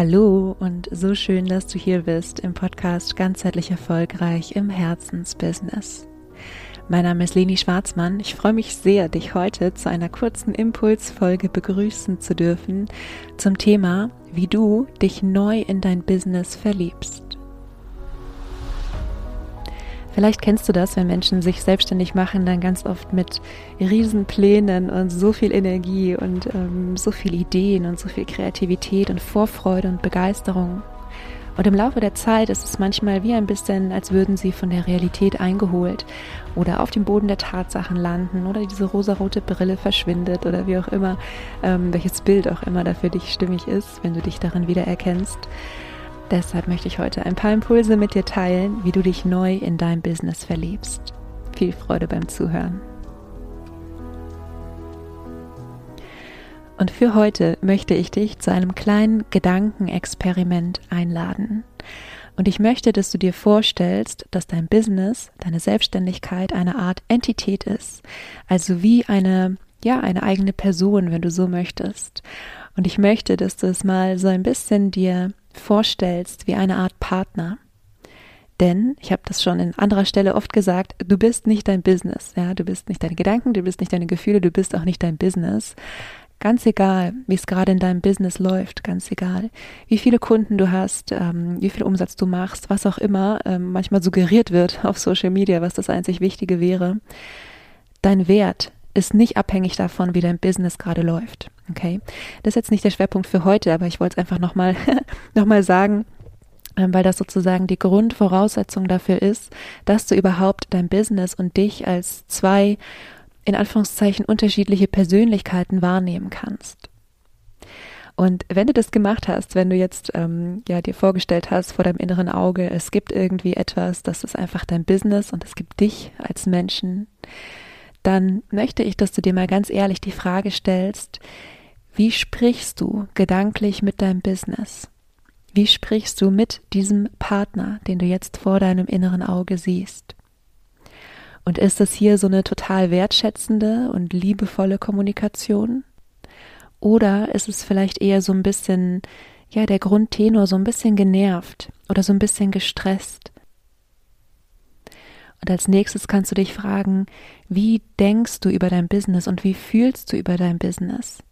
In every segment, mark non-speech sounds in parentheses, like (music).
Hallo und so schön, dass du hier bist im Podcast Ganzheitlich Erfolgreich im Herzensbusiness. Mein Name ist Leni Schwarzmann. Ich freue mich sehr, dich heute zu einer kurzen Impulsfolge begrüßen zu dürfen zum Thema, wie du dich neu in dein Business verliebst. Vielleicht kennst du das, wenn Menschen sich selbstständig machen, dann ganz oft mit Riesenplänen und so viel Energie und ähm, so viel Ideen und so viel Kreativität und Vorfreude und Begeisterung. Und im Laufe der Zeit ist es manchmal wie ein bisschen, als würden sie von der Realität eingeholt oder auf dem Boden der Tatsachen landen oder diese rosarote Brille verschwindet oder wie auch immer, ähm, welches Bild auch immer da für dich stimmig ist, wenn du dich darin wiedererkennst. Deshalb möchte ich heute ein paar Impulse mit dir teilen, wie du dich neu in dein Business verliebst. Viel Freude beim Zuhören. Und für heute möchte ich dich zu einem kleinen Gedankenexperiment einladen. Und ich möchte, dass du dir vorstellst, dass dein Business, deine Selbstständigkeit eine Art Entität ist. Also wie eine, ja, eine eigene Person, wenn du so möchtest. Und ich möchte, dass du es mal so ein bisschen dir vorstellst wie eine Art Partner. Denn, ich habe das schon in anderer Stelle oft gesagt, du bist nicht dein Business. Ja, du bist nicht deine Gedanken, du bist nicht deine Gefühle, du bist auch nicht dein Business. Ganz egal, wie es gerade in deinem Business läuft, ganz egal, wie viele Kunden du hast, ähm, wie viel Umsatz du machst, was auch immer ähm, manchmal suggeriert wird auf Social Media, was das einzig Wichtige wäre. Dein Wert ist nicht abhängig davon, wie dein Business gerade läuft. Okay, das ist jetzt nicht der Schwerpunkt für heute, aber ich wollte es einfach nochmal (laughs) noch mal sagen, ähm, weil das sozusagen die Grundvoraussetzung dafür ist, dass du überhaupt dein Business und dich als zwei, in Anführungszeichen, unterschiedliche Persönlichkeiten wahrnehmen kannst. Und wenn du das gemacht hast, wenn du jetzt ähm, ja dir vorgestellt hast vor deinem inneren Auge, es gibt irgendwie etwas, das ist einfach dein Business und es gibt dich als Menschen, dann möchte ich, dass du dir mal ganz ehrlich die Frage stellst, wie sprichst du gedanklich mit deinem Business? Wie sprichst du mit diesem Partner, den du jetzt vor deinem inneren Auge siehst? Und ist das hier so eine total wertschätzende und liebevolle Kommunikation? Oder ist es vielleicht eher so ein bisschen, ja, der Grundtenor so ein bisschen genervt oder so ein bisschen gestresst? Und als nächstes kannst du dich fragen, wie denkst du über dein Business und wie fühlst du über dein Business?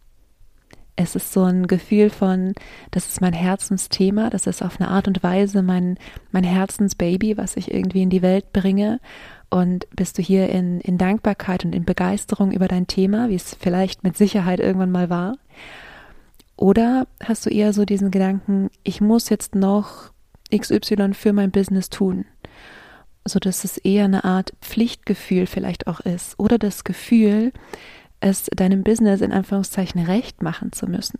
Es ist so ein Gefühl von, das ist mein Herzensthema, das ist auf eine Art und Weise mein, mein Herzensbaby, was ich irgendwie in die Welt bringe. Und bist du hier in, in Dankbarkeit und in Begeisterung über dein Thema, wie es vielleicht mit Sicherheit irgendwann mal war? Oder hast du eher so diesen Gedanken, ich muss jetzt noch XY für mein Business tun? So dass es eher eine Art Pflichtgefühl vielleicht auch ist oder das Gefühl, es deinem Business in Anführungszeichen recht machen zu müssen.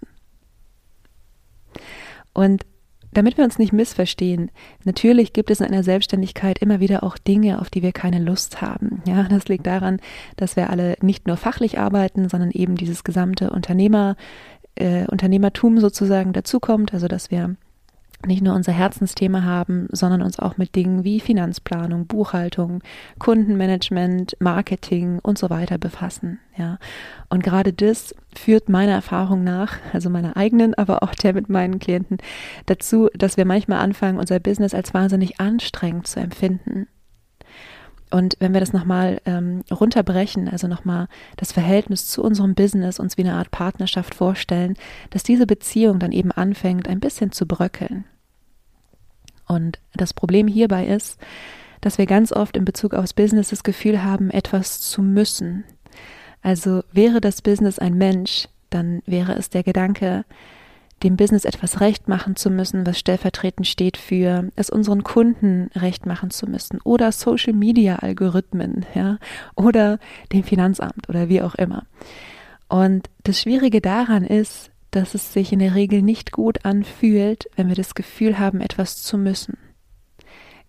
Und damit wir uns nicht missverstehen, natürlich gibt es in einer Selbstständigkeit immer wieder auch Dinge, auf die wir keine Lust haben. Ja, das liegt daran, dass wir alle nicht nur fachlich arbeiten, sondern eben dieses gesamte Unternehmer, äh, Unternehmertum sozusagen dazukommt, also dass wir nicht nur unser Herzensthema haben, sondern uns auch mit Dingen wie Finanzplanung, Buchhaltung, Kundenmanagement, Marketing und so weiter befassen. Ja. Und gerade das führt meiner Erfahrung nach, also meiner eigenen, aber auch der mit meinen Klienten, dazu, dass wir manchmal anfangen, unser Business als wahnsinnig anstrengend zu empfinden. Und wenn wir das nochmal ähm, runterbrechen, also nochmal das Verhältnis zu unserem Business uns wie eine Art Partnerschaft vorstellen, dass diese Beziehung dann eben anfängt, ein bisschen zu bröckeln. Und das Problem hierbei ist, dass wir ganz oft in Bezug aufs Business das Gefühl haben, etwas zu müssen. Also wäre das Business ein Mensch, dann wäre es der Gedanke, dem Business etwas recht machen zu müssen, was stellvertretend steht für es unseren Kunden recht machen zu müssen oder Social Media Algorithmen, ja, oder dem Finanzamt oder wie auch immer. Und das Schwierige daran ist, dass es sich in der Regel nicht gut anfühlt, wenn wir das Gefühl haben, etwas zu müssen.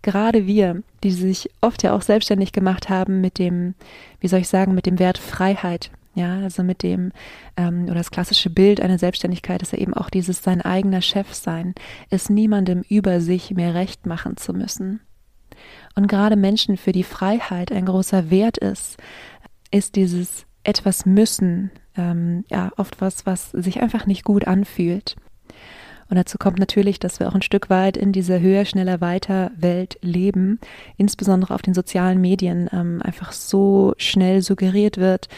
Gerade wir, die sich oft ja auch selbstständig gemacht haben mit dem, wie soll ich sagen, mit dem Wert Freiheit, ja, also mit dem, ähm, oder das klassische Bild einer Selbstständigkeit ist ja eben auch dieses sein eigener Chef sein, es niemandem über sich mehr recht machen zu müssen. Und gerade Menschen, für die Freiheit ein großer Wert ist, ist dieses etwas müssen, ähm, ja, oft was, was sich einfach nicht gut anfühlt. Und dazu kommt natürlich, dass wir auch ein Stück weit in dieser höher, schneller, weiter Welt leben, insbesondere auf den sozialen Medien ähm, einfach so schnell suggeriert wird,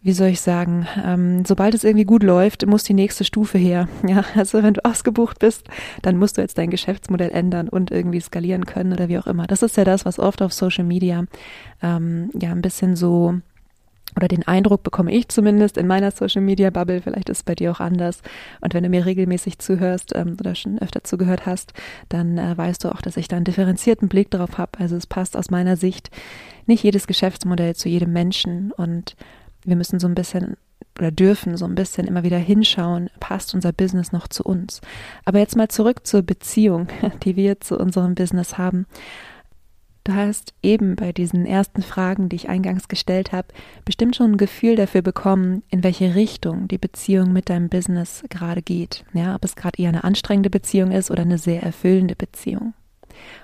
wie soll ich sagen, ähm, sobald es irgendwie gut läuft, muss die nächste Stufe her. (laughs) Ja, also wenn du ausgebucht bist, dann musst du jetzt dein Geschäftsmodell ändern und irgendwie skalieren können oder wie auch immer. Das ist ja das, was oft auf Social Media ähm, ja ein bisschen so oder den Eindruck bekomme ich zumindest in meiner Social Media Bubble, vielleicht ist es bei dir auch anders. Und wenn du mir regelmäßig zuhörst ähm, oder schon öfter zugehört hast, dann äh, weißt du auch, dass ich da einen differenzierten Blick drauf habe. Also es passt aus meiner Sicht nicht jedes Geschäftsmodell zu jedem Menschen und wir müssen so ein bisschen oder dürfen so ein bisschen immer wieder hinschauen, passt unser Business noch zu uns. Aber jetzt mal zurück zur Beziehung, (laughs) die wir zu unserem Business haben. Du hast eben bei diesen ersten Fragen, die ich eingangs gestellt habe, bestimmt schon ein Gefühl dafür bekommen, in welche Richtung die Beziehung mit deinem Business gerade geht. Ja, ob es gerade eher eine anstrengende Beziehung ist oder eine sehr erfüllende Beziehung.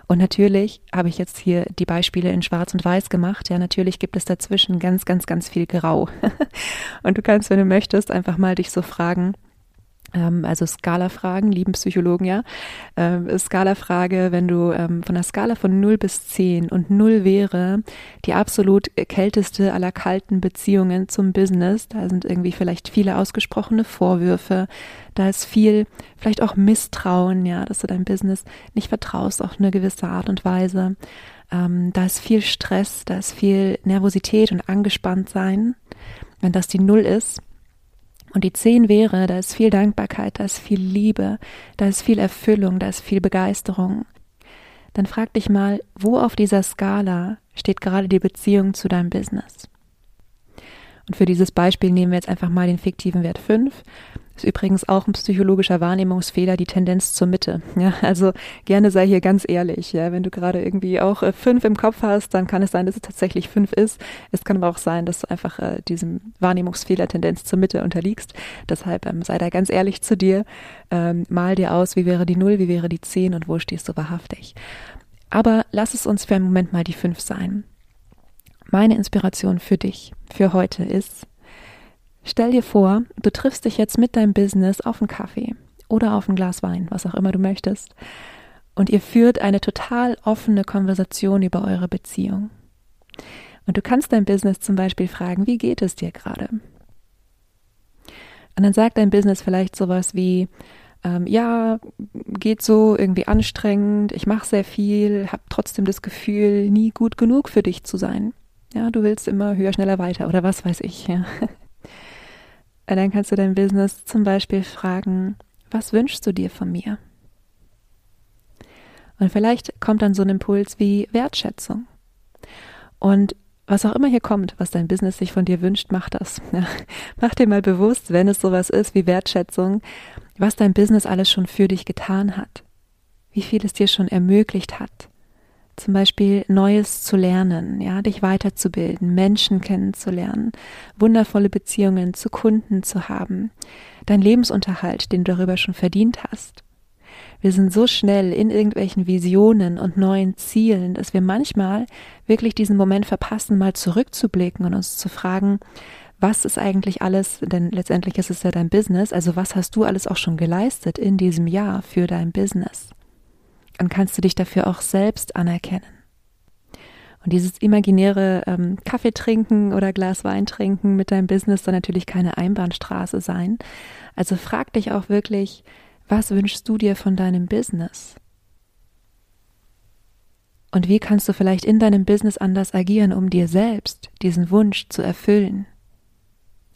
Und natürlich habe ich jetzt hier die Beispiele in Schwarz und Weiß gemacht. Ja, natürlich gibt es dazwischen ganz, ganz, ganz viel Grau. (laughs) und du kannst, wenn du möchtest, einfach mal dich so fragen, also Skala-Fragen, lieben Psychologen ja. Ähm, Skala-Frage, wenn du ähm, von der Skala von 0 bis 10 und 0 wäre die absolut kälteste aller kalten Beziehungen zum Business, da sind irgendwie vielleicht viele ausgesprochene Vorwürfe, da ist viel, vielleicht auch Misstrauen, ja, dass du deinem Business nicht vertraust auf eine gewisse Art und Weise. Ähm, da ist viel Stress, da ist viel Nervosität und angespannt sein. Wenn das die Null ist, und die zehn wäre, da ist viel Dankbarkeit, da ist viel Liebe, da ist viel Erfüllung, da ist viel Begeisterung. Dann frag dich mal, wo auf dieser Skala steht gerade die Beziehung zu deinem Business? Und für dieses Beispiel nehmen wir jetzt einfach mal den fiktiven Wert 5 ist übrigens auch ein psychologischer Wahrnehmungsfehler, die Tendenz zur Mitte. Ja, also gerne sei hier ganz ehrlich. Ja, wenn du gerade irgendwie auch äh, fünf im Kopf hast, dann kann es sein, dass es tatsächlich fünf ist. Es kann aber auch sein, dass du einfach äh, diesem Wahrnehmungsfehler Tendenz zur Mitte unterliegst. Deshalb ähm, sei da ganz ehrlich zu dir. Ähm, mal dir aus, wie wäre die Null, wie wäre die Zehn und wo stehst du wahrhaftig. Aber lass es uns für einen Moment mal die fünf sein. Meine Inspiration für dich, für heute ist, Stell dir vor, du triffst dich jetzt mit deinem Business auf einen Kaffee oder auf ein Glas Wein, was auch immer du möchtest, und ihr führt eine total offene Konversation über eure Beziehung. Und du kannst dein Business zum Beispiel fragen, wie geht es dir gerade? Und dann sagt dein Business vielleicht sowas wie, ähm, ja, geht so irgendwie anstrengend, ich mache sehr viel, habe trotzdem das Gefühl, nie gut genug für dich zu sein. Ja, du willst immer höher, schneller, weiter oder was weiß ich. Ja. Dann kannst du dein Business zum Beispiel fragen, was wünschst du dir von mir? Und vielleicht kommt dann so ein Impuls wie Wertschätzung. Und was auch immer hier kommt, was dein Business sich von dir wünscht, mach das. (laughs) Mach dir mal bewusst, wenn es sowas ist wie Wertschätzung, was dein Business alles schon für dich getan hat, wie viel es dir schon ermöglicht hat, zum Beispiel Neues zu lernen, ja, dich weiterzubilden, Menschen kennenzulernen, wundervolle Beziehungen zu Kunden zu haben, dein Lebensunterhalt, den du darüber schon verdient hast. Wir sind so schnell in irgendwelchen Visionen und neuen Zielen, dass wir manchmal wirklich diesen Moment verpassen, mal zurückzublicken und uns zu fragen, was ist eigentlich alles, denn letztendlich ist es ja dein Business, also was hast du alles auch schon geleistet in diesem Jahr für dein Business? Dann kannst du dich dafür auch selbst anerkennen. Und dieses imaginäre ähm, Kaffee trinken oder Glas Wein trinken mit deinem Business soll natürlich keine Einbahnstraße sein. Also frag dich auch wirklich, was wünschst du dir von deinem Business? Und wie kannst du vielleicht in deinem Business anders agieren, um dir selbst diesen Wunsch zu erfüllen?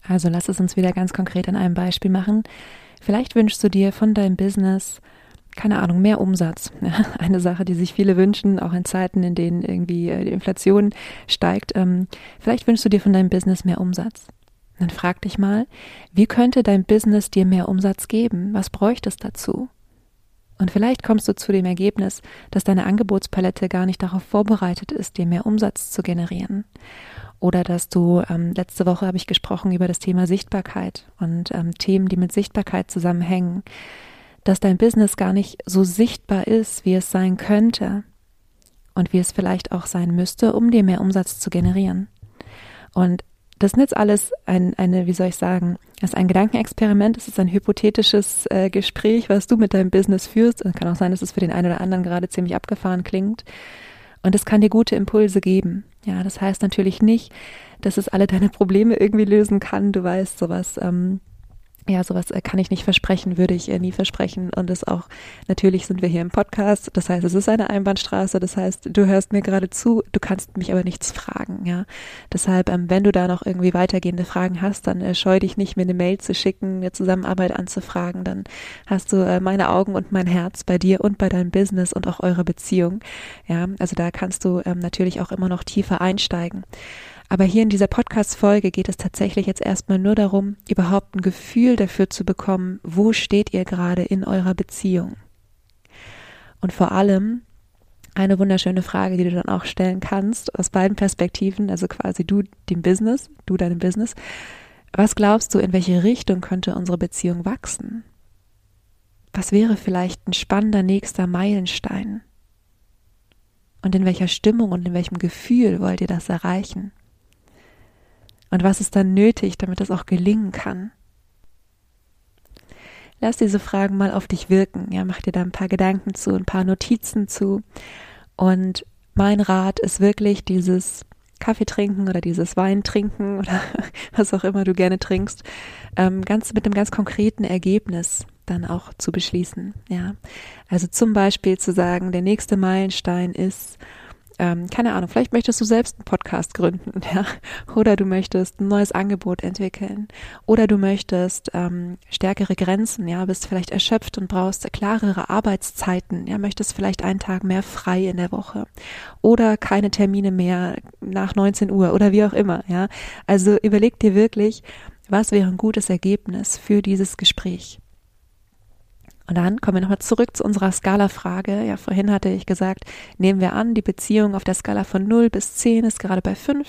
Also lass es uns wieder ganz konkret an einem Beispiel machen. Vielleicht wünschst du dir von deinem Business keine Ahnung, mehr Umsatz. (laughs) Eine Sache, die sich viele wünschen, auch in Zeiten, in denen irgendwie äh, die Inflation steigt. Ähm, vielleicht wünschst du dir von deinem Business mehr Umsatz. Dann frag dich mal, wie könnte dein Business dir mehr Umsatz geben? Was bräuchte es dazu? Und vielleicht kommst du zu dem Ergebnis, dass deine Angebotspalette gar nicht darauf vorbereitet ist, dir mehr Umsatz zu generieren. Oder dass du, ähm, letzte Woche habe ich gesprochen über das Thema Sichtbarkeit und ähm, Themen, die mit Sichtbarkeit zusammenhängen dass dein Business gar nicht so sichtbar ist, wie es sein könnte und wie es vielleicht auch sein müsste, um dir mehr Umsatz zu generieren. Und das ist jetzt alles ein, eine, wie soll ich sagen, das ist ein Gedankenexperiment, es ist ein hypothetisches äh, Gespräch, was du mit deinem Business führst. Es kann auch sein, dass es für den einen oder anderen gerade ziemlich abgefahren klingt. Und es kann dir gute Impulse geben. Ja, das heißt natürlich nicht, dass es alle deine Probleme irgendwie lösen kann. Du weißt, sowas ähm, ja, sowas äh, kann ich nicht versprechen, würde ich äh, nie versprechen. Und das auch, natürlich sind wir hier im Podcast. Das heißt, es ist eine Einbahnstraße. Das heißt, du hörst mir gerade zu, du kannst mich aber nichts fragen, ja. Deshalb, ähm, wenn du da noch irgendwie weitergehende Fragen hast, dann äh, scheu dich nicht, mir eine Mail zu schicken, eine Zusammenarbeit anzufragen. Dann hast du meine Augen und mein Herz bei dir und bei deinem Business und auch eurer Beziehung. Ja, also da kannst du ähm, natürlich auch immer noch tiefer einsteigen. Aber hier in dieser Podcast-Folge geht es tatsächlich jetzt erstmal nur darum, überhaupt ein Gefühl dafür zu bekommen, wo steht ihr gerade in eurer Beziehung. Und vor allem eine wunderschöne Frage, die du dann auch stellen kannst, aus beiden Perspektiven, also quasi du dem Business, du deinem Business. Was glaubst du, in welche Richtung könnte unsere Beziehung wachsen? Was wäre vielleicht ein spannender nächster Meilenstein? Und in welcher Stimmung und in welchem Gefühl wollt ihr das erreichen? Und was ist dann nötig, damit das auch gelingen kann? Lass diese Fragen mal auf dich wirken. Ja, mach dir da ein paar Gedanken zu, ein paar Notizen zu. Und mein Rat ist wirklich dieses Kaffee trinken oder dieses Wein trinken (laughs) oder was auch immer du gerne trinkst, ähm, ganz mit einem ganz konkreten Ergebnis dann auch zu beschließen. Ja, also zum Beispiel zu sagen, der nächste Meilenstein ist, ähm, keine Ahnung, vielleicht möchtest du selbst einen Podcast gründen, (laughs) ja, oder du möchtest ein neues Angebot entwickeln, oder du möchtest ähm, stärkere Grenzen, ja, bist vielleicht erschöpft und brauchst klarere Arbeitszeiten, ja, möchtest vielleicht einen Tag mehr frei in der Woche, oder keine Termine mehr nach 19 Uhr oder wie auch immer, ja. Also überleg dir wirklich, was wäre ein gutes Ergebnis für dieses Gespräch. Und dann kommen wir nochmal zurück zu unserer Skala-Frage. Ja, vorhin hatte ich gesagt, nehmen wir an, die Beziehung auf der Skala von 0 bis 10 ist gerade bei 5.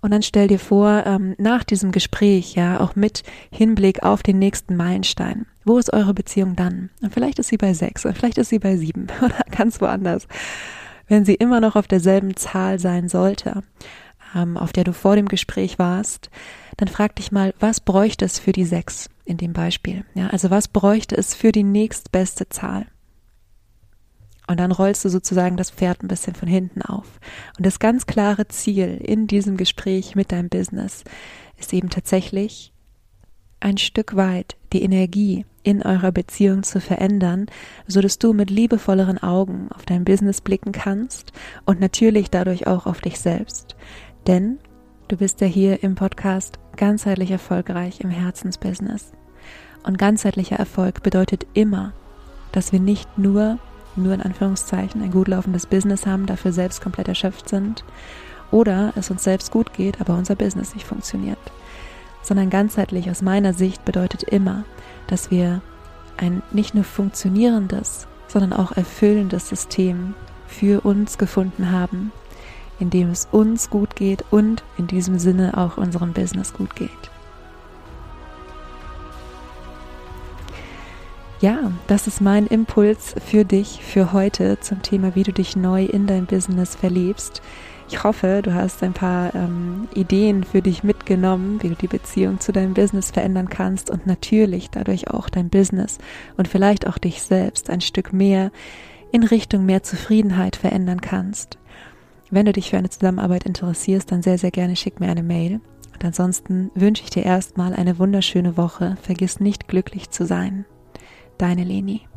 Und dann stell dir vor, ähm, nach diesem Gespräch, ja, auch mit Hinblick auf den nächsten Meilenstein, wo ist eure Beziehung dann? Und vielleicht ist sie bei 6 und vielleicht ist sie bei 7 (laughs) oder ganz woanders. Wenn sie immer noch auf derselben Zahl sein sollte, ähm, auf der du vor dem Gespräch warst, dann frag dich mal, was bräuchte es für die 6? In dem Beispiel. Ja, also was bräuchte es für die nächstbeste Zahl? Und dann rollst du sozusagen das Pferd ein bisschen von hinten auf. Und das ganz klare Ziel in diesem Gespräch mit deinem Business ist eben tatsächlich ein Stück weit die Energie in eurer Beziehung zu verändern, so dass du mit liebevolleren Augen auf dein Business blicken kannst und natürlich dadurch auch auf dich selbst. Denn du bist ja hier im Podcast ganzheitlich erfolgreich im Herzensbusiness. Und ganzheitlicher Erfolg bedeutet immer, dass wir nicht nur, nur in Anführungszeichen, ein gut laufendes Business haben, dafür selbst komplett erschöpft sind oder es uns selbst gut geht, aber unser Business nicht funktioniert. Sondern ganzheitlich aus meiner Sicht bedeutet immer, dass wir ein nicht nur funktionierendes, sondern auch erfüllendes System für uns gefunden haben, in dem es uns gut geht und in diesem Sinne auch unserem Business gut geht. Ja, das ist mein Impuls für dich für heute zum Thema, wie du dich neu in dein Business verlebst. Ich hoffe, du hast ein paar ähm, Ideen für dich mitgenommen, wie du die Beziehung zu deinem Business verändern kannst und natürlich dadurch auch dein Business und vielleicht auch dich selbst ein Stück mehr in Richtung mehr Zufriedenheit verändern kannst. Wenn du dich für eine Zusammenarbeit interessierst, dann sehr, sehr gerne schick mir eine Mail. Und ansonsten wünsche ich dir erstmal eine wunderschöne Woche. Vergiss nicht glücklich zu sein. Deine Leni.